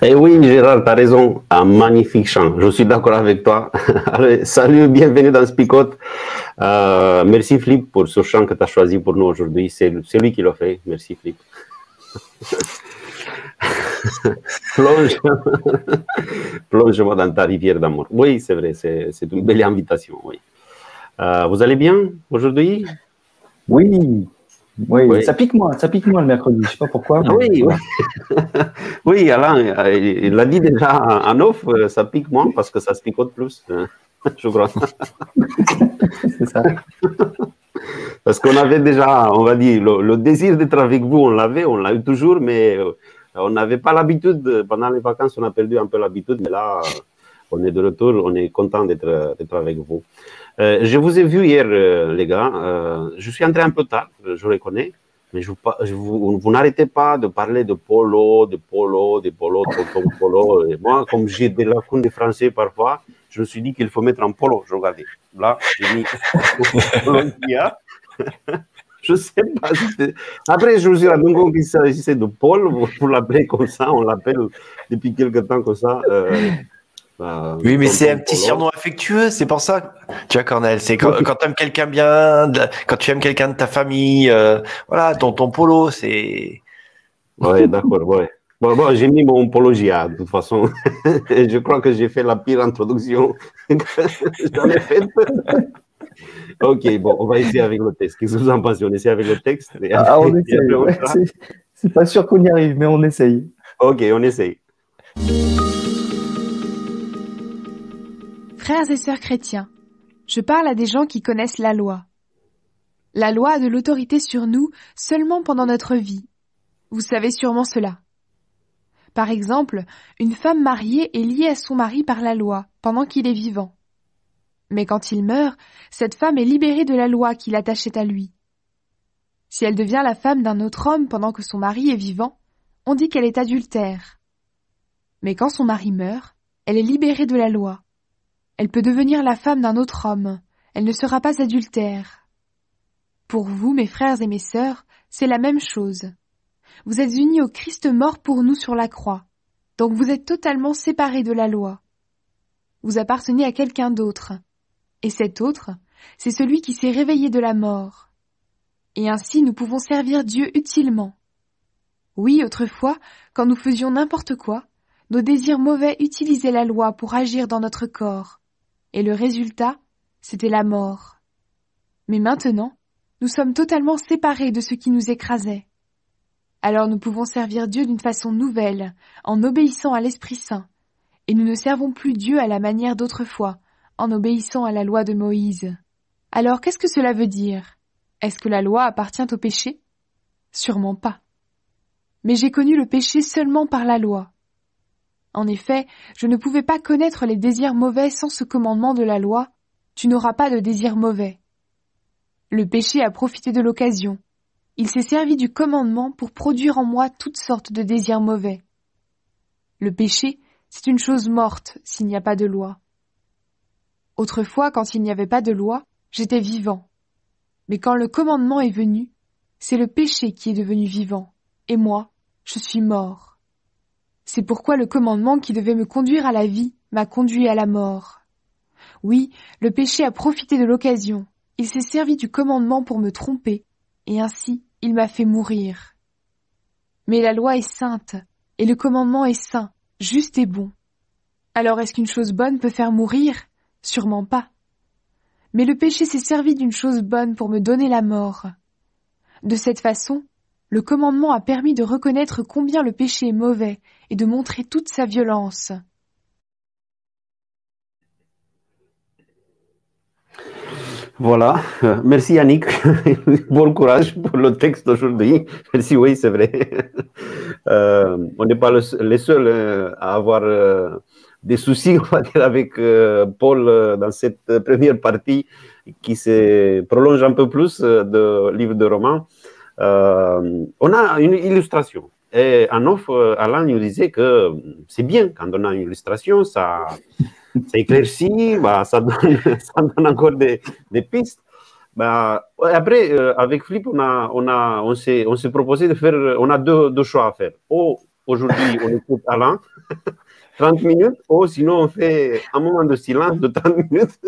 Eh oui, Gérard, tu as raison. Un magnifique chant. Je suis d'accord avec toi. Allez, salut, bienvenue dans Spicot. Euh, merci, Flip, pour ce chant que tu as choisi pour nous aujourd'hui. C'est lui qui l'a fait. Merci, Flip. Plonge. Plonge-moi dans ta rivière d'amour. Oui, c'est vrai, c'est une belle invitation. Euh, vous allez bien aujourd'hui? Oui, oui, ça pique moins, ça pique moins le mercredi, je sais pas pourquoi. oui, oui. Alain, il l'a dit déjà en off, ça pique moins parce que ça se picote plus, je crois. C'est ça. Parce qu'on avait déjà, on va dire, le, désir d'être avec vous, on l'avait, on l'a eu toujours, mais euh, on n'avait pas l'habitude. Pendant les vacances, on a perdu un peu l'habitude, mais là, on est de retour, on est content d'être avec vous. Euh, je vous ai vu hier, euh, les gars. Euh, je suis entré un peu tard, je reconnais. Mais je, vous, vous n'arrêtez pas de parler de polo, de polo, de polo, de polo. Et moi, comme j'ai des lacunes de français parfois, je me suis dit qu'il faut mettre en polo. Je regardais. Là, j'ai mis Je sais pas. Après, je suis rendu compte qu'il s'agissait de Paul. Vous l'appelez comme ça. On l'appelle depuis quelque temps comme ça. Bah, oui, mais c'est un petit surnom affectueux, c'est pour ça. Tu vois, Cornel, c'est quand, quand tu aimes quelqu'un bien, quand tu aimes quelqu'un de ta famille, euh, voilà, ton, ton polo, c'est. Ouais, d'accord, ouais. Bon, bon j'ai mis mon polo GIA, de toute façon. je crois que j'ai fait la pire introduction j'en ai fait. ok, bon, on va essayer avec le texte. Qu'est-ce que vous en pensez? On essaie avec le texte ah, on essaye. c'est pas sûr qu'on y arrive, mais on essaye. Ok, on essaye. Frères et sœurs chrétiens, je parle à des gens qui connaissent la loi. La loi a de l'autorité sur nous seulement pendant notre vie. Vous savez sûrement cela. Par exemple, une femme mariée est liée à son mari par la loi pendant qu'il est vivant. Mais quand il meurt, cette femme est libérée de la loi qui l'attachait à lui. Si elle devient la femme d'un autre homme pendant que son mari est vivant, on dit qu'elle est adultère. Mais quand son mari meurt, elle est libérée de la loi. Elle peut devenir la femme d'un autre homme. Elle ne sera pas adultère. Pour vous, mes frères et mes sœurs, c'est la même chose. Vous êtes unis au Christ mort pour nous sur la croix. Donc vous êtes totalement séparés de la loi. Vous appartenez à quelqu'un d'autre. Et cet autre, c'est celui qui s'est réveillé de la mort. Et ainsi nous pouvons servir Dieu utilement. Oui, autrefois, quand nous faisions n'importe quoi, nos désirs mauvais utilisaient la loi pour agir dans notre corps et le résultat, c'était la mort. Mais maintenant, nous sommes totalement séparés de ce qui nous écrasait. Alors nous pouvons servir Dieu d'une façon nouvelle, en obéissant à l'Esprit Saint, et nous ne servons plus Dieu à la manière d'autrefois, en obéissant à la loi de Moïse. Alors qu'est-ce que cela veut dire? Est-ce que la loi appartient au péché? Sûrement pas. Mais j'ai connu le péché seulement par la loi. En effet, je ne pouvais pas connaître les désirs mauvais sans ce commandement de la loi, tu n'auras pas de désirs mauvais. Le péché a profité de l'occasion. Il s'est servi du commandement pour produire en moi toutes sortes de désirs mauvais. Le péché, c'est une chose morte s'il n'y a pas de loi. Autrefois, quand il n'y avait pas de loi, j'étais vivant. Mais quand le commandement est venu, c'est le péché qui est devenu vivant, et moi, je suis mort. C'est pourquoi le commandement qui devait me conduire à la vie m'a conduit à la mort. Oui, le péché a profité de l'occasion. Il s'est servi du commandement pour me tromper, et ainsi il m'a fait mourir. Mais la loi est sainte, et le commandement est saint, juste et bon. Alors est-ce qu'une chose bonne peut faire mourir? Sûrement pas. Mais le péché s'est servi d'une chose bonne pour me donner la mort. De cette façon, le commandement a permis de reconnaître combien le péché est mauvais et de montrer toute sa violence. Voilà. Merci Yannick. bon courage pour le texte d'aujourd'hui. Merci, oui, c'est vrai. Euh, on n'est pas les seuls euh, à avoir euh, des soucis, on va dire, avec Paul dans cette première partie qui se prolonge un peu plus de livre de roman. on a une illustration. Et en off, Alain nous disait que c'est bien quand on a une illustration, ça, ça éclaircit, bah, ça, donne, ça donne encore des, des pistes. Bah, après, euh, avec Flip, on, a, on, a, on s'est on proposé de faire, on a deux, deux choix à faire. Ou aujourd'hui, on écoute Alain, 30 minutes, ou sinon on fait un moment de silence de 30 minutes.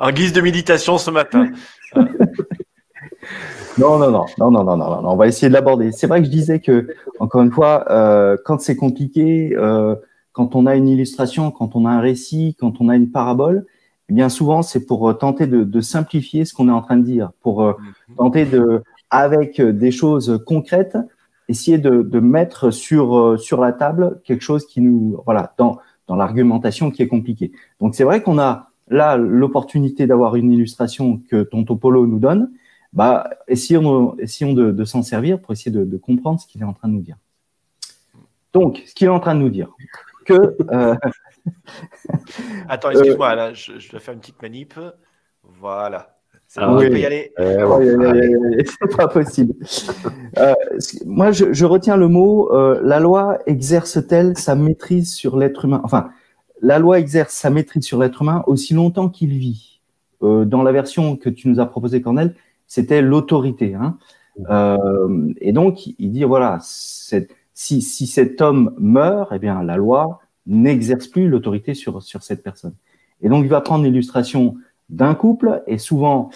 en guise de méditation ce matin. Non, non, non, non, non, non, non, non, on va essayer de l'aborder. C'est vrai que je disais que, encore une fois, euh, quand c'est compliqué, euh, quand on a une illustration, quand on a un récit, quand on a une parabole, eh bien souvent c'est pour euh, tenter de, simplifier ce qu'on est en train de dire, pour euh, mhm. tenter de, avec euh, des choses concrètes, essayer de, mettre sur sur la table quelque chose qui nous voilà dans dans l'argumentation qui est compliquée. Donc c'est vrai qu'on a là l'opportunité d'avoir une illustration que Tonto Polo nous donne. Bah essayons essayons de, de s'en servir pour essayer de comprendre ce qu'il est en train de nous dire. Donc ce qu'il est en train de nous dire, que. Euh, Attends, excuse-moi, là, je, dois faire une petite manip. Voilà. Ça ah, oui. peut y aller? Eh, c'est pas possible. Euh, moi, je, retiens le mot euh, la loi exerce-t-elle sa maîtrise sur l'être humain Enfin, la loi exerce sa maîtrise sur l'être humain aussi longtemps qu'il vit. dans la version que tu nous as proposée, Cornel, c'était l'autorité. Hein. et donc, il dit voilà, si, si cet homme meurt, eh bien, la loi n'exerce plus l'autorité sur, sur cette personne. Et donc, il va prendre l'illustration d'un couple, et souvent,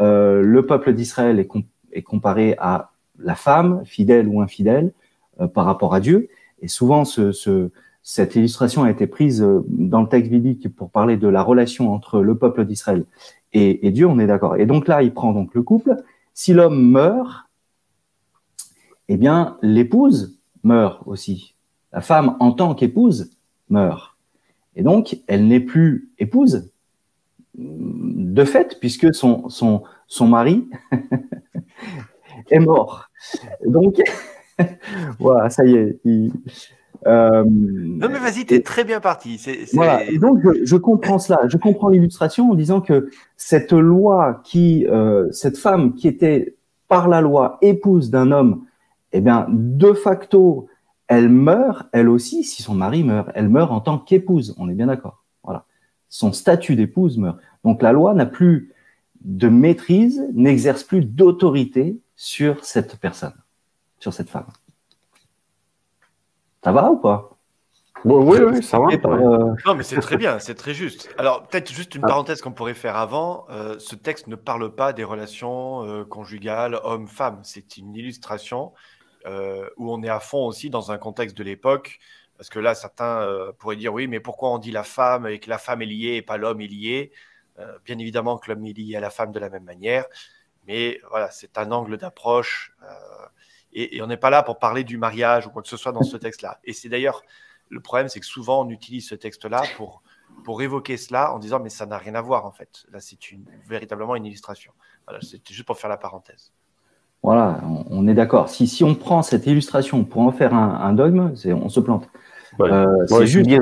euh, le peuple d'Israël est, est, comparé à la femme, fidèle ou infidèle, euh, par rapport à Dieu. Et souvent, ce, ce, cette illustration a été prise euh, dans le texte biblique pour parler de la relation entre le peuple d'Israël et, Dieu, on est d'accord. Et donc là, il prend donc le couple. Si l'homme meurt, eh bien, l'épouse meurt aussi. La femme, en tant qu'épouse, meurt. Et donc, elle n'est plus épouse, de fait, puisque son, son, son mari est mort. Donc, voilà, ça y est. Euh, non mais vas-y, t'es très bien parti. Voilà. Et donc je, comprends cela, je comprends l'illustration en disant que cette loi qui, euh, cette femme qui était par la loi épouse d'un homme eh bien, de facto, elle meurt, elle aussi, si son mari meurt. Elle meurt en tant qu'épouse, on est bien d'accord. Voilà. Son statut d'épouse meurt. Donc la loi n'a plus de maîtrise, n'exerce plus d'autorité sur cette personne, sur cette femme. Ça va ou pas? Oui, oui, ça va. Euh, non, mais c'est très bien, c'est très juste. Alors, peut-être juste une ah. parenthèse qu'on pourrait faire avant. Euh, ce texte ne parle pas des relations euh, conjugales homme-femme. C'est une illustration euh, où on est à fond aussi dans un contexte de l'époque. Parce que là, certains euh, pourraient dire oui, mais pourquoi on dit la femme et que la femme est liée et pas l'homme est lié? Euh, Bien évidemment que l'homme est lié à la femme de la même manière, mais voilà, c'est un angle d'approche. Et, on n'est pas là pour parler du mariage ou quoi que ce soit dans ce texte-là. Et c'est d'ailleurs le problème, c'est que souvent on utilise ce texte-là pour, pour évoquer cela en disant mais ça n'a rien à voir en fait. Là, c'est une, véritablement une illustration. Voilà, c'était juste pour faire la parenthèse. Voilà, on, est d'accord. Si, si on prend cette illustration pour en faire un, dogme, on se plante. Euh, c'est juste. Bien,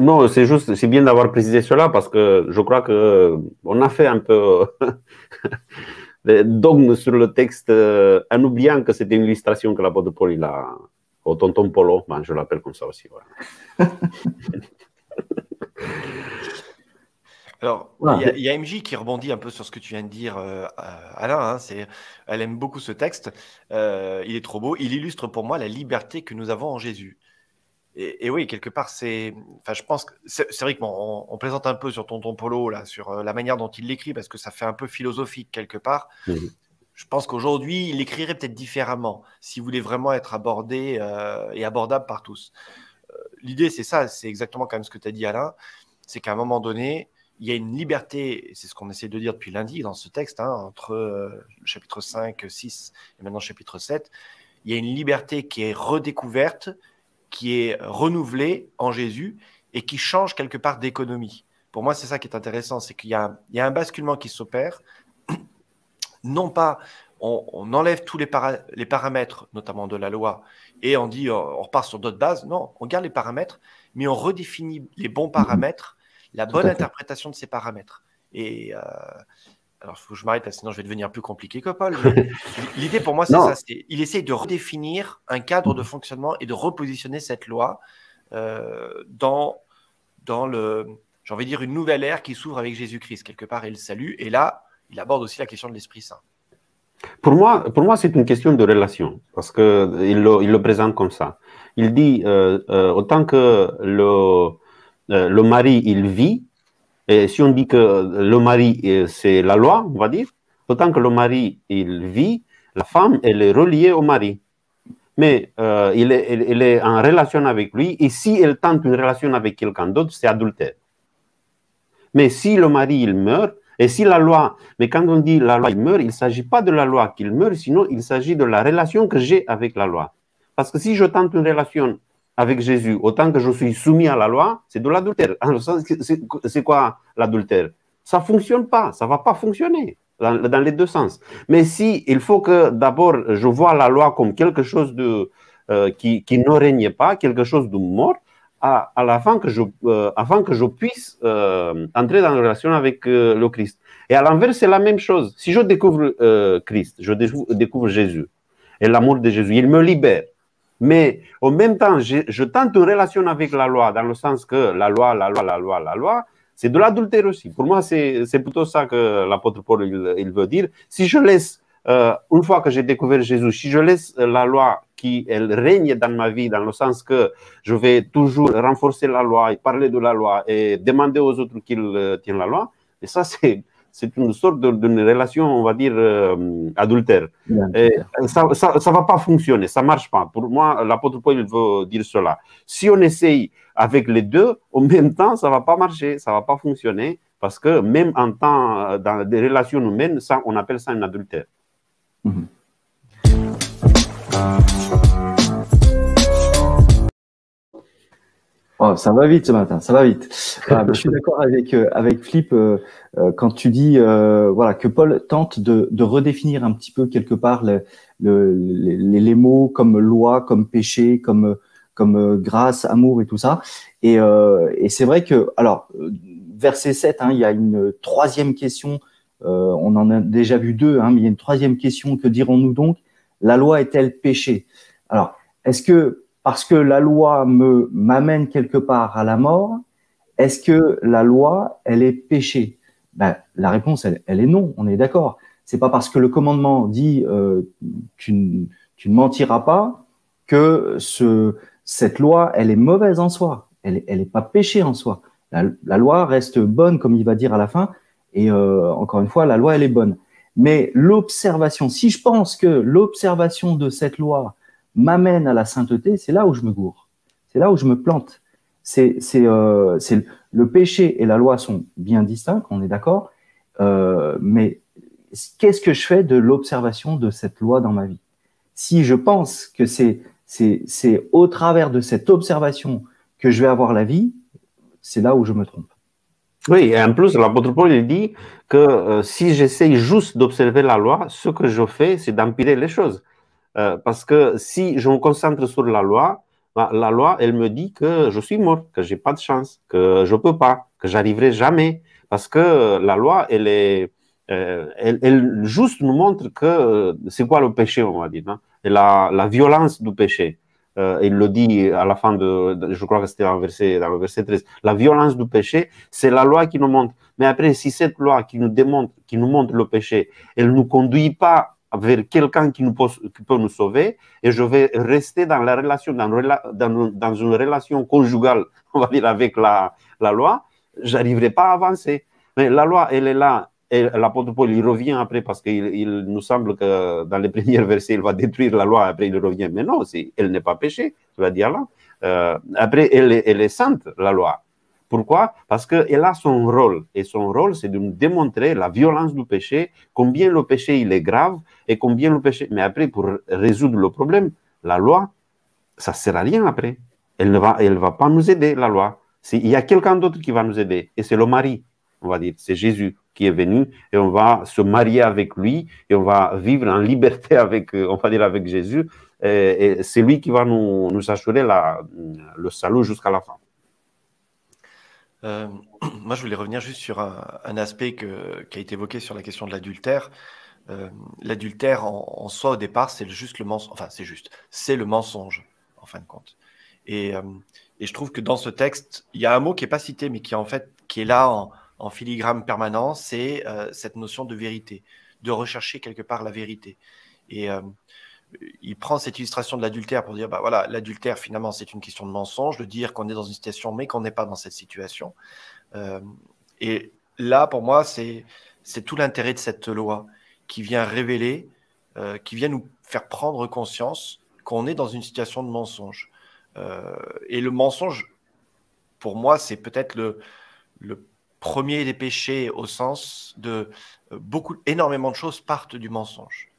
non, c'est juste, c'est bien d'avoir précisé cela parce que je crois que on a fait un peu le dogme sur le texte euh, en oubliant que c'était une illustration que la de Paul il a au tonton Polo, ben, je l'appelle comme ça aussi. Alors, il y, a MJ qui rebondit un peu sur ce que tu viens de dire, euh, Alain. Hein, c'est, elle aime beaucoup ce texte. Euh, il est trop beau. Il illustre pour moi la liberté que nous avons en Jésus. Et, oui, quelque part, c'est. Enfin, je pense que c'est, vrai qu'on on, plaisante un peu sur Tonton Polo là, sur euh, la manière dont il l'écrit, parce que ça fait un peu philosophique quelque part. Je pense qu'aujourd'hui, il écrirait peut-être différemment s'il voulait vraiment être abordé et abordable par tous. L'idée, c'est ça, c'est exactement comme ce que tu as dit, Alain. C'est qu'à un moment donné, il y a une liberté, c'est ce qu'on essaie de dire depuis lundi dans ce texte, hein, entre le chapitre 5, 6 et maintenant chapitre 7, il y a une liberté qui est redécouverte, qui est renouvelée en Jésus et qui change quelque part d'économie. Pour moi, c'est ça qui est intéressant, c'est qu'il y, a un basculement qui s'opère. Non pas, on, enlève tous les, les, paramètres, notamment de la loi, et on dit on repart sur d'autres bases. Non, on garde les paramètres, mais on redéfinit les bons paramètres, la bonne interprétation de ces paramètres. Et euh, alors, il faut que je m'arrête, sinon je vais devenir plus compliqué que Paul. L'idée pour moi, c'est ça. Il essaye de redéfinir un cadre de fonctionnement et de repositionner cette loi euh, dans, dans le, j'ai envie de dire, une nouvelle ère qui s'ouvre avec Jésus-Christ, quelque part, et le salut. Et là, il aborde aussi la question de l'Esprit Saint. Pour moi, pour moi c'est une question de relation, parce qu'il le, il le présente comme ça. Il dit, euh, euh, autant que le, le mari, il vit, et si on dit que le mari, c'est la loi, on va dire, autant que le mari, il vit, la femme, elle est reliée au mari. Mais euh, est, est, en relation avec lui, et si elle tente une relation avec quelqu'un d'autre, c'est adultère. Mais si le mari, il meurt, et si la loi, mais quand on dit la loi, il meurt, il ne s'agit pas de la loi qu'il meurt, sinon il s'agit de la relation que j'ai avec la loi. Parce que si je tente une relation avec Jésus, autant que je suis soumis à la loi, c'est de l'adultère. C'est quoi l'adultère? Ça ne fonctionne pas, ça va pas fonctionner dans, les deux sens. Mais si il faut que d'abord je vois la loi comme quelque chose de, euh, qui, qui, ne règne pas, quelque chose de mort, à, à la fin que je, euh, avant que je puisse euh, entrer dans la relation avec le Christ. Et à l'envers, c'est la même chose. Si je découvre Christ, je découvre Jésus et l'amour de Jésus, il me libère. Mais en même temps, je, tente une relation avec la loi, dans le sens que la loi, la loi, la loi, la loi, c'est de l'adultère aussi. Pour moi, c'est plutôt ça que l'apôtre Paul il, veut dire. Si je laisse, euh, une fois que j'ai découvert Jésus, si je laisse la loi qui elle règne dans ma vie, dans le sens que je vais toujours renforcer la loi parler de la loi et demander aux autres qu'ils euh, tiennent la loi, et ça, c'est c'est une sorte d'une relation, on va dire, euh, adultère. Et ça ne va pas fonctionner, ça ne marche pas. Pour moi, l'apôtre Paul veut dire cela. Si on essaye avec les deux, en même temps, ça ne va pas marcher, ça ne va pas fonctionner, parce que même en temps, dans des relations humaines, ça, on appelle ça un adultère. Mm-hmm. Oh, ça va vite ce matin, ça va vite. Ah, je suis d'accord avec euh, avec Flip euh, euh, quand tu dis voilà que Paul tente de, de, redéfinir un petit peu quelque part le, le, les, les, mots comme loi, comme péché, comme comme grâce, amour et tout ça. Et, et c'est vrai que alors verset 7, hein, il y a une troisième question. on en a déjà vu deux, hein, mais il y a une troisième question. Que dirons-nous donc? La loi est-elle péché? Alors, est-ce que parce que la loi me m'amène quelque part à la mort, est-ce que la loi, elle est péché? Ben, La réponse, elle, est non, on est d'accord. C'est pas parce que le commandement dit euh, tu, ne mentiras pas que ce, cette loi, elle est mauvaise en soi, elle n'est elle pas péché en soi. La, loi reste bonne, comme il va dire à la fin, et euh, encore une fois, la loi, elle est bonne. Mais l'observation, si je pense que l'observation de cette loi, m'amène à la sainteté, c'est là où je me gourre. C'est là où je me plante. C'est euh, le péché et la loi sont bien distincts, on est d'accord. Euh, mais qu'est-ce que je fais de l'observation de cette loi dans ma vie? Si je pense que c'est c'est au travers de cette observation que je vais avoir la vie, c'est là où je me trompe. Oui, et en plus, l'apôtre Paul dit que euh, si j'essaye juste d'observer la loi, ce que je fais, c'est d'empirer les choses. Euh, parce que si je me concentre sur la loi, bah, la loi, elle me dit que je suis mort, que j'ai pas de chance, que je peux pas, que j'arriverai jamais. Parce que la loi, elle est, euh, elle, juste nous montre que euh, c'est quoi le péché, on va dire, hein, la, la, violence du péché. il le dit à la fin de, je crois que c'était dans, dans le verset 13. La violence du péché, c'est la loi qui nous montre. Mais après, si cette loi qui nous démontre, qui nous montre le péché, elle nous conduit pas vers quelqu'un qui, peut, nous sauver et je vais rester dans la relation, dans, une relation conjugale, on va dire, avec la, la loi, j'arriverai pas à avancer. Mais la loi, elle est là. Et l'apôtre Paul, il revient après parce qu'il il nous semble que dans les premiers versets, il va détruire la loi, après il revient. Mais non, elle n'est pas péché, vas dire là. Euh, après, elle est sainte, la loi. Pourquoi? Parce qu'elle a son rôle. Et son rôle, c'est de nous démontrer la violence du péché, combien le péché il est grave et combien le péché. Mais après, pour résoudre le problème, la loi, ça ne sert à rien après. Elle ne va, elle va pas nous aider, la loi. Il y a quelqu'un d'autre qui va nous aider. Et c'est le mari, on va dire. C'est Jésus qui est venu et on va se marier avec lui et on va vivre en liberté avec, on va dire, avec Jésus. Et, c'est lui qui va nous, assurer le salut jusqu'à la fin. Euh, moi, je voulais revenir juste sur un, aspect qui a été évoqué sur la question de l'adultère. Euh, l'adultère en, soi, au départ, c'est juste le mensonge. Enfin, c'est juste, c'est le mensonge, en fin de compte. Et, euh, je trouve que dans ce texte, il y a un mot qui n'est pas cité, mais qui en fait, qui est là en, en filigrane permanent, c'est cette notion de vérité, de rechercher quelque part la vérité. Et il prend cette illustration de l'adultère pour dire, bah voilà, l'adultère finalement c'est une question de mensonge, de dire qu'on est dans une situation mais qu'on n'est pas dans cette situation. Euh, et là, pour moi, c'est tout l'intérêt de cette loi qui vient révéler, euh, qui vient nous faire prendre conscience qu'on est dans une situation de mensonge. Euh, et le mensonge, pour moi, c'est peut-être le, le premier des péchés au sens de beaucoup, énormément de choses partent du mensonge.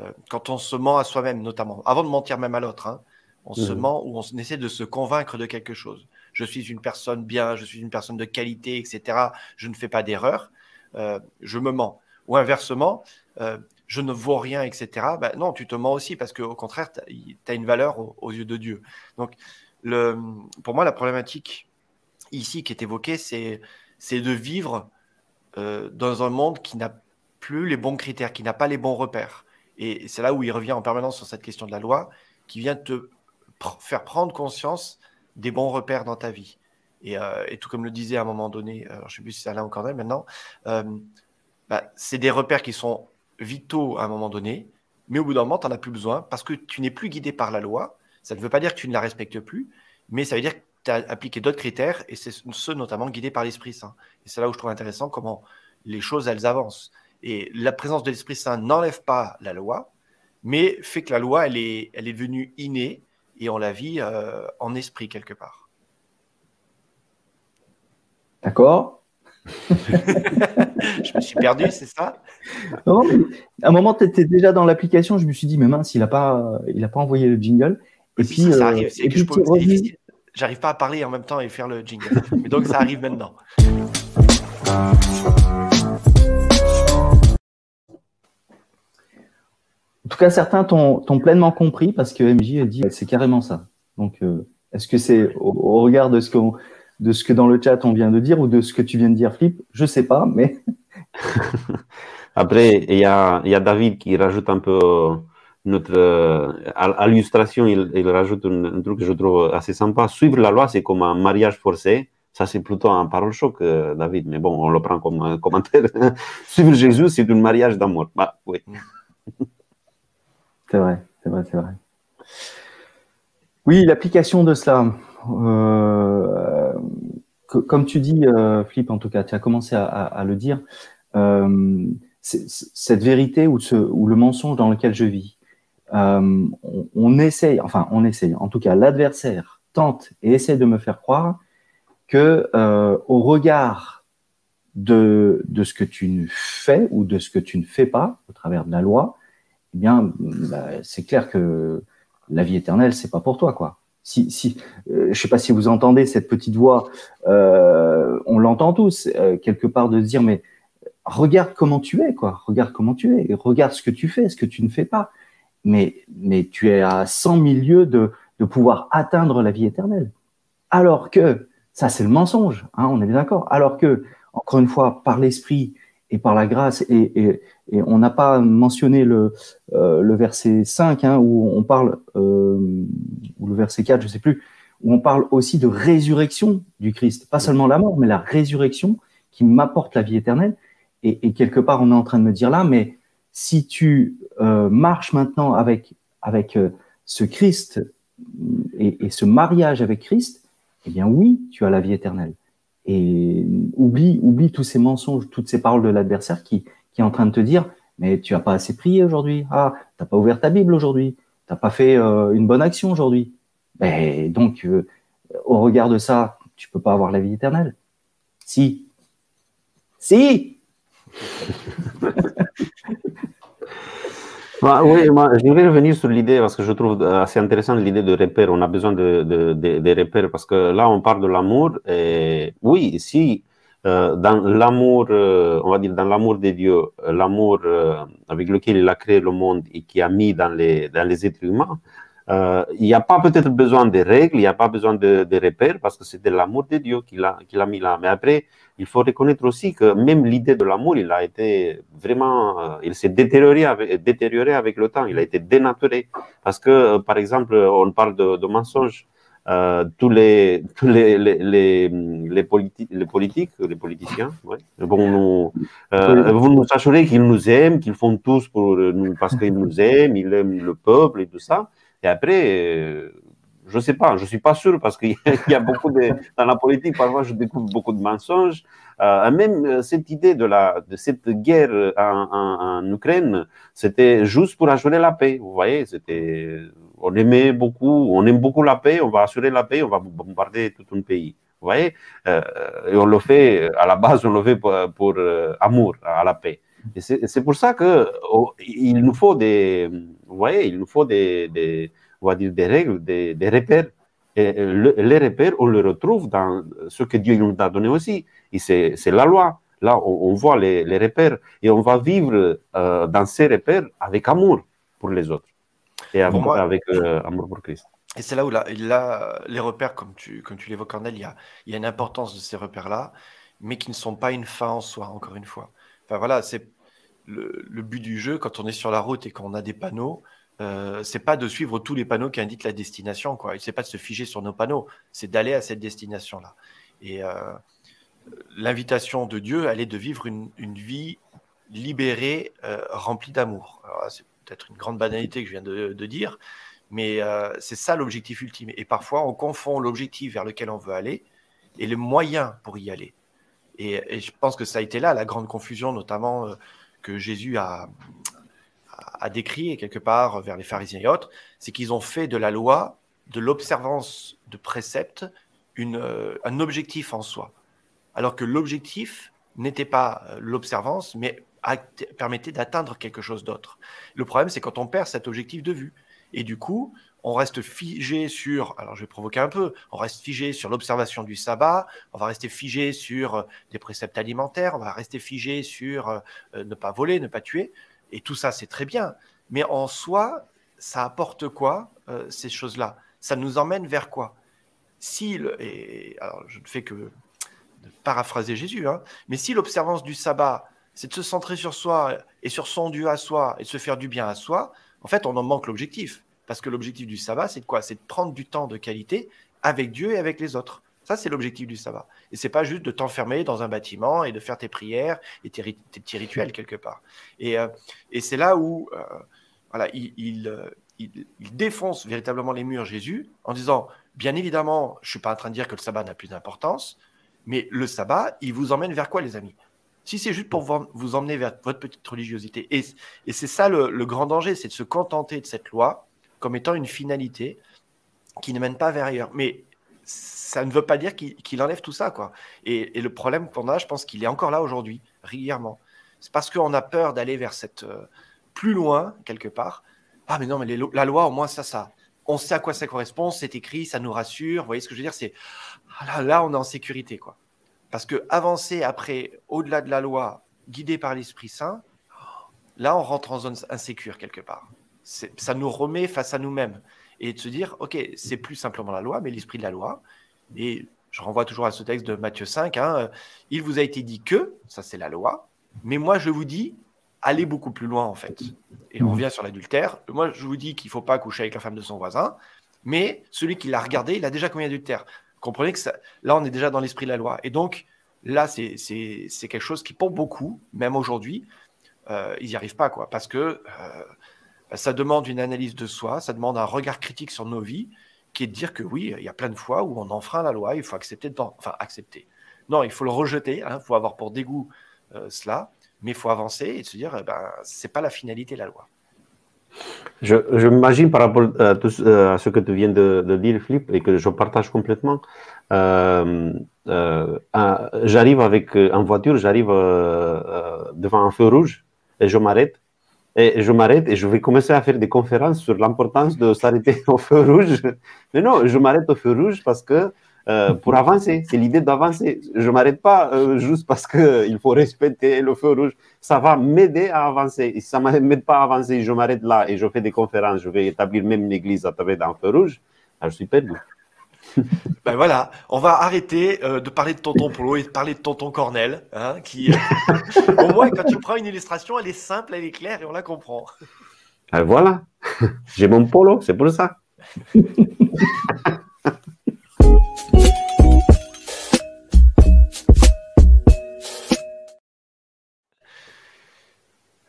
Euh, quand on se ment à soi-même, notamment, avant de mentir même à l'autre, hein, on se mhm. ment ou on essaie de se convaincre de quelque chose. Je suis une personne bien, je suis une personne de qualité, etc. Je ne fais pas d'erreur. Euh, je me mens. Ou inversement, euh, je ne vaux rien, etc. Ben non, tu te mens aussi parce qu'au contraire, tu as une valeur aux, yeux de Dieu. Donc, le, pour moi, la problématique ici qui est évoquée, c'est de vivre dans un monde qui n'a plus les bons critères, qui n'a pas les bons repères. Et c'est là où il revient en permanence sur cette question de la loi, qui vient te faire prendre conscience des bons repères dans ta vie. Et, euh, tout comme le disait à un moment donné, je ne sais plus si c'est Alain ou Cornel maintenant, euh, bah, c'est des repères qui sont vitaux à un moment donné, mais au bout d'un moment, tu n'en as plus besoin parce que tu n'es plus guidé par la loi. Ça ne veut pas dire que tu ne la respectes plus, mais ça veut dire que tu as appliqué d'autres critères et c'est ceux notamment guidés par l'Esprit Saint. Et c'est là où je trouve intéressant comment les choses, elles avancent. Et la présence de l'Esprit Saint n'enlève pas la loi, mais fait que la loi, elle est, elle est devenue innée et on la vit euh, en esprit quelque part. D'accord. je me suis perdu, c'est ça? À un moment, tu étais déjà dans l'application, je me suis dit, mais mince, il n'a pas, il pas envoyé le jingle. Et puis, ça, arrive. Euh, J'arrive pas à parler en même temps et faire le jingle. Mais donc, ça arrive maintenant. En tout cas, certains t'ont pleinement compris parce que MJ a dit c'est carrément ça. Donc, euh, est-ce que c'est au, regard de ce, que de ce que dans le chat on vient de dire ou de ce que tu viens de dire, Flip Je sais pas, mais. Après, il y a, y a, David qui rajoute un peu notre. Euh, à, l'illustration, il, rajoute un, truc que je trouve assez sympa. Suivre la loi, c'est comme un mariage forcé. Ça, c'est plutôt un parole choc, euh, David, mais bon, on le prend comme un commentaire. Suivre Jésus, c'est un mariage d'amour. Bah, oui. C'est vrai, c'est vrai, c'est vrai. Oui, l'application de cela. Euh, comme tu dis, euh, Flip, en tout cas, tu as commencé à, le dire, euh, cette vérité ou, le mensonge dans lequel je vis, on, on, essaye, enfin, on essaye, en tout cas, l'adversaire tente et essaie de me faire croire que au regard de, de ce que tu fais ou de ce que tu ne fais pas au travers de la loi, eh bien, bah, c'est clair que la vie éternelle, c'est pas pour toi, quoi. Si, si, euh, je sais pas si vous entendez cette petite voix, euh, on l'entend tous euh, quelque part de dire, mais regarde comment tu es, quoi. Regarde comment tu es, regarde ce que tu fais, ce que tu ne fais pas. Mais, mais tu es à 100 milieux de, de pouvoir atteindre la vie éternelle. Alors que, ça c'est le mensonge, hein, on est d'accord. Alors que, encore une fois, par l'esprit, et par la grâce. Et, on n'a pas mentionné le, euh, verset 5, hein, où on parle, euh, ou le verset 4, je sais plus, où on parle aussi de résurrection du Christ. Pas seulement la mort, mais la résurrection qui m'apporte la vie éternelle. Et, quelque part, on est en train de me dire là, mais si tu euh, marches maintenant avec, avec ce Christ et ce mariage avec Christ, eh bien oui, tu as la vie éternelle et oublie, oublie tous ces mensonges, toutes ces paroles de l'adversaire qui, est en train de te dire, mais tu as pas assez prié aujourd'hui, ah, t'as pas ouvert ta Bible aujourd'hui, t'as pas fait euh, une bonne action aujourd'hui. Ben, donc, euh, au regard de ça, tu peux pas avoir la vie éternelle. Si. Si. Bah, oui, je voudrais revenir sur l'idée parce que je trouve assez intéressante l'idée de repères. On a besoin de, de, de, repères parce que là, on parle de l'amour. Et oui, si euh, dans l'amour, euh, on va dire dans l'amour de Dieu, euh, l'amour avec lequel il a créé le monde et qui a mis dans les, dans les êtres humains, il n'y a pas peut-être besoin de règles, il n'y a pas besoin de, de repères parce que c'est de l'amour de Dieu qu'il a, a mis là. Mais après, il faut reconnaître aussi que même l'idée de l'amour, il a été vraiment, il s'est détérioré avec, détérioré avec le temps, il a été dénaturé. Parce que, par exemple, on parle de, de mensonges. Euh, tous les tous les les, les, les, politiques les politiques les politiciens ouais, vont nous euh, vous nous assurer qu'ils nous aiment qu'ils font tous pour nous parce qu'ils nous aiment ils aiment le peuple et tout ça et après euh, je sais pas je suis pas sûr parce qu'il y, a beaucoup de dans la politique parfois je découvre beaucoup de mensonges euh, même euh, cette idée de la de cette guerre en, en, en Ukraine c'était juste pour assurer la paix vous voyez c'était on aimait beaucoup, on aime beaucoup la paix, on va assurer la paix, on va bombarder tout un pays. Vous voyez euh, Et on le fait, à la base, on le fait pour, euh, amour à la paix. Et c'est pour ça que oh, il nous faut des, vous voyez, il nous faut des, des on va dire des règles, des, des repères. Et les repères, on les retrouve dans ce que Dieu nous a donné aussi. Et c'est la loi. Là, on, voit les, les, repères et on va vivre euh, dans ces repères avec amour pour les autres et avec euh, amour pour Christ. Et c'est là où là, les repères, comme tu, comme tu l'évoques, Cornel, il y, a, il y a une importance de ces repères-là, mais qui ne sont pas une fin en soi, encore une fois. Enfin voilà, c'est le, but du jeu quand on est sur la route et qu'on a des panneaux. Euh, c'est pas de suivre tous les panneaux qui indiquent la destination, quoi. C'est pas de se figer sur nos panneaux, c'est d'aller à cette destination-là. Et euh, l'invitation de Dieu, elle est de vivre une, une vie libérée, euh, remplie d'amour. C'est peut-être une grande banalité que je viens de, dire, mais euh, c'est ça l'objectif ultime. Et parfois, on confond l'objectif vers lequel on veut aller et le moyen pour y aller. Et, je pense que ça a été là la grande confusion, notamment Jésus a, a, décrit quelque part vers les pharisiens et autres, c'est qu'ils ont fait de la loi, de l'observance de préceptes, une, euh, un objectif en soi. Alors que l'objectif n'était pas l'observance, mais permettait d'atteindre quelque chose d'autre. Le problème, c'est quand on perd cet objectif de vue. Et du coup, on reste figé sur, alors je vais provoquer un peu, on reste figé sur l'observation du sabbat, on va rester figé sur euh, des préceptes alimentaires, on va rester figé sur euh, euh, ne pas voler, ne pas tuer. Et tout ça, c'est très bien. Mais en soi, ça apporte quoi, ces choses-là? Ça nous emmène vers quoi? Si, et alors je ne fais que paraphraser Jésus, hein, mais si l'observance du sabbat c'est de se centrer sur soi et sur son Dieu à soi et de se faire du bien à soi, en fait, on en manque l'objectif. Parce que l'objectif du sabbat, c'est de quoi? C'est de prendre du temps de qualité avec Dieu et avec les autres. Ça, c'est l'objectif du sabbat. Et c'est pas juste de t'enfermer dans un bâtiment et de faire tes prières et tes, petits rituels quelque part. Et, euh, c'est là où euh, euh, il, défonce véritablement les murs Jésus en disant, bien évidemment, je suis pas en train de dire que le sabbat n'a plus d'importance, mais le sabbat, il vous emmène vers quoi, les amis? Si c'est juste pour vous emmener vers votre petite religiosité. Et, c'est ça le, grand danger, c'est de se contenter de cette loi comme étant une finalité qui ne mène pas vers ailleurs. Mais ça ne veut pas dire qu'il enlève tout ça. quoi. Et, le problème qu'on a, je pense qu'il est encore là aujourd'hui, régulièrement. C'est parce qu'on a peur d'aller vers cette... Euh, plus loin, quelque part. Ah, mais non, mais la loi, au moins, ça, ça. On sait à quoi ça correspond, c'est écrit, ça nous rassure. Vous voyez ce que je veux dire C'est ah là, là, on est en sécurité, quoi. Parce que avancer après, au-delà de la loi, guidé par l'Esprit Saint, là, on rentre en zone insécure quelque part. Ça nous remet face à nous-mêmes. Et de se dire, OK, c'est plus simplement la loi, mais l'esprit de la loi. Et je renvoie toujours à ce texte de Matthieu 5, hein, il vous a été dit que, ça c'est la loi, mais moi je vous dis, allez beaucoup plus loin en fait. Et on mmh. revient sur l'adultère. Moi je vous dis qu'il ne faut pas coucher avec la femme de son voisin, mais celui qui l'a regardé, il a déjà commis adultère comprenez que là, on est déjà dans l'esprit de la loi. Et donc, là, c'est quelque chose qui, pour beaucoup, même aujourd'hui, euh, ils n'y arrivent pas, quoi. Parce que euh, ça demande une analyse de soi, ça demande un regard critique sur nos vies, qui est de dire que oui, il y a plein de fois où on enfreint la loi, il faut accepter. Non, il faut le rejeter, hein, il faut avoir pour dégoût euh, cela, mais il faut avancer et se dire, eh ben, c'est pas la finalité la loi. Je, m'imagine par rapport à, tout, euh, à, ce que tu viens de, dire, Philippe, et que je partage complètement. Euh, euh, j'arrive avec en voiture, j'arrive devant un feu rouge et je m'arrête. Et je m'arrête et je vais commencer à faire des conférences sur l'importance de s'arrêter au feu rouge. Mais non, je m'arrête au feu rouge parce que euh, pour avancer. C'est l'idée d'avancer. Je m'arrête pas euh, juste parce qu'il faut respecter le feu rouge. Ça va m'aider à avancer. Et si ça ne m'aide pas à avancer, je m'arrête là et je fais des conférences, je vais établir même une église à travers d'un feu rouge, je suis perdu. ben voilà, on va arrêter euh, de parler de tonton Polo et de parler de tonton Cornel, hein, qui, au moins, quand tu prends une illustration, elle est simple, elle est claire et on la comprend. Ben voilà, j'ai mon polo, c'est pour ça.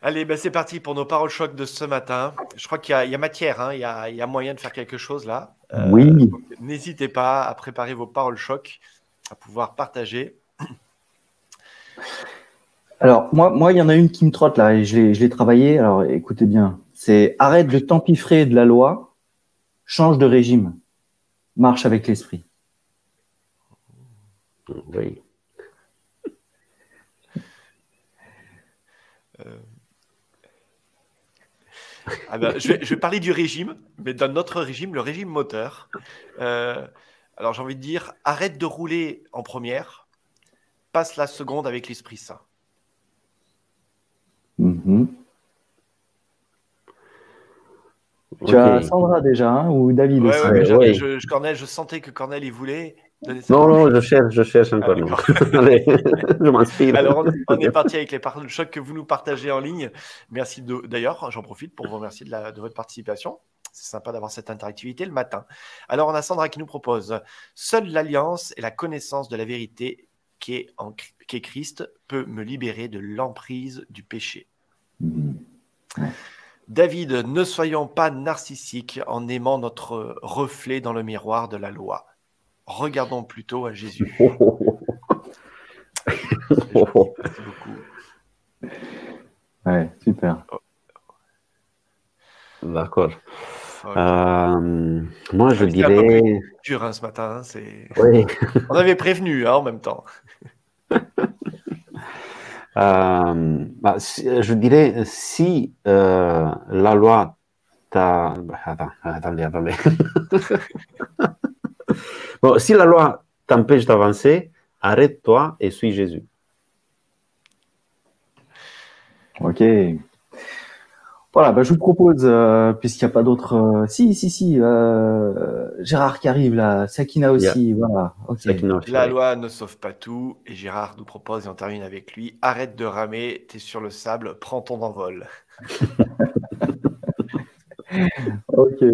Allez, ben c'est parti pour nos paroles choc de ce matin. Je crois qu'il y, a matière, hein. il, y a, il, y a, moyen de faire quelque chose là. Euh, oui. N'hésitez pas à préparer vos paroles choc, à pouvoir partager. Alors, moi, moi, il y en a une qui me trotte là, et je l'ai travaillé. Alors, écoutez bien. C'est arrête de t'empiffrer de la loi, change de régime, marche avec l'esprit. Oui. Ah ben, je, vais, parler du régime, mais dans notre régime, le régime moteur. Euh, alors j'ai envie de dire, arrête de rouler en première, passe la seconde avec l'Esprit Saint. Mm-hmm. Tu as Sandra déjà, hein, ou David aussi je, je, sentais que Cornel il voulait. Non, non, je cherche, je cherche encore. Ah, Allez, je m'inspire. Alors, on, est parti avec les paroles de choc que vous nous partagez en ligne. Merci d'ailleurs, j'en profite pour vous remercier de, la, de votre participation. C'est sympa d'avoir cette interactivité le matin. Alors, on a Sandra qui nous propose Seule l'alliance et la connaissance de la vérité qui est, en, qui est Christ peut me libérer de l'emprise du péché. Mm-hmm. David, ne soyons pas narcissiques en aimant notre reflet dans le miroir de la loi. Regardons plutôt à Jésus. Merci beaucoup. Ouais, super. D'accord. Euh, moi, je dirais. Dur hein, ce matin. Hein, oui. On avait prévenu hein, en même temps. Euh, bah, je dirais si euh, la loi t'a. Bah, attends, attendez, attendez. Bon, si la loi t'empêche d'avancer, arrête-toi et suis Jésus. Ok. Voilà, bah, je vous propose, euh, puisqu'il n'y a pas d'autres. Euh, si, si, si. Euh, Gérard qui arrive là, Sakina aussi. Voilà. La loi ne sauve pas tout. Et Gérard nous propose, et on termine avec lui arrête de ramer, t'es sur le sable, prends ton envol. ok.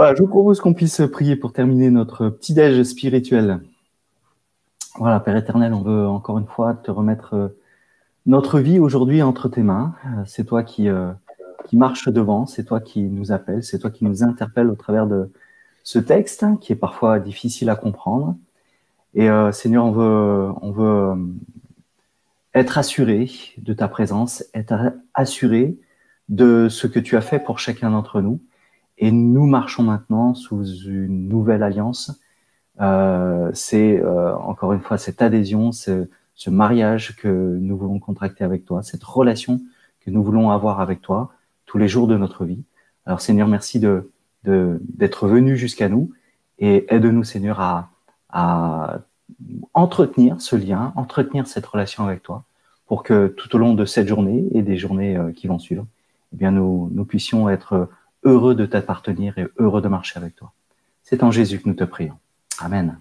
Voilà, je vous propose qu'on puisse prier pour terminer notre petit déj spirituel. Voilà, Père éternel, on veut encore une fois te remettre notre vie aujourd'hui entre tes mains. C'est toi qui qui marche devant, c'est toi qui nous appelle, c'est toi qui nous interpelle au travers de ce texte hein, qui est parfois difficile à comprendre. Et euh, Seigneur, on veut, on veut euh, être assuré de ta présence, être assuré de ce que tu as fait pour chacun d'entre nous. Et nous marchons maintenant sous une nouvelle alliance. Euh, c'est euh, encore une fois cette adhésion, ce, ce mariage que nous voulons contracter avec toi, cette relation que nous voulons avoir avec toi tous les jours de notre vie. Alors Seigneur, merci de d'être venu jusqu'à nous et aide-nous Seigneur à, à entretenir ce lien, entretenir cette relation avec toi pour que tout au long de cette journée et des journées euh, qui vont suivre, eh bien nous, nous puissions être heureux de t'appartenir et heureux de marcher avec toi. C'est en Jésus que nous te prions. Amen.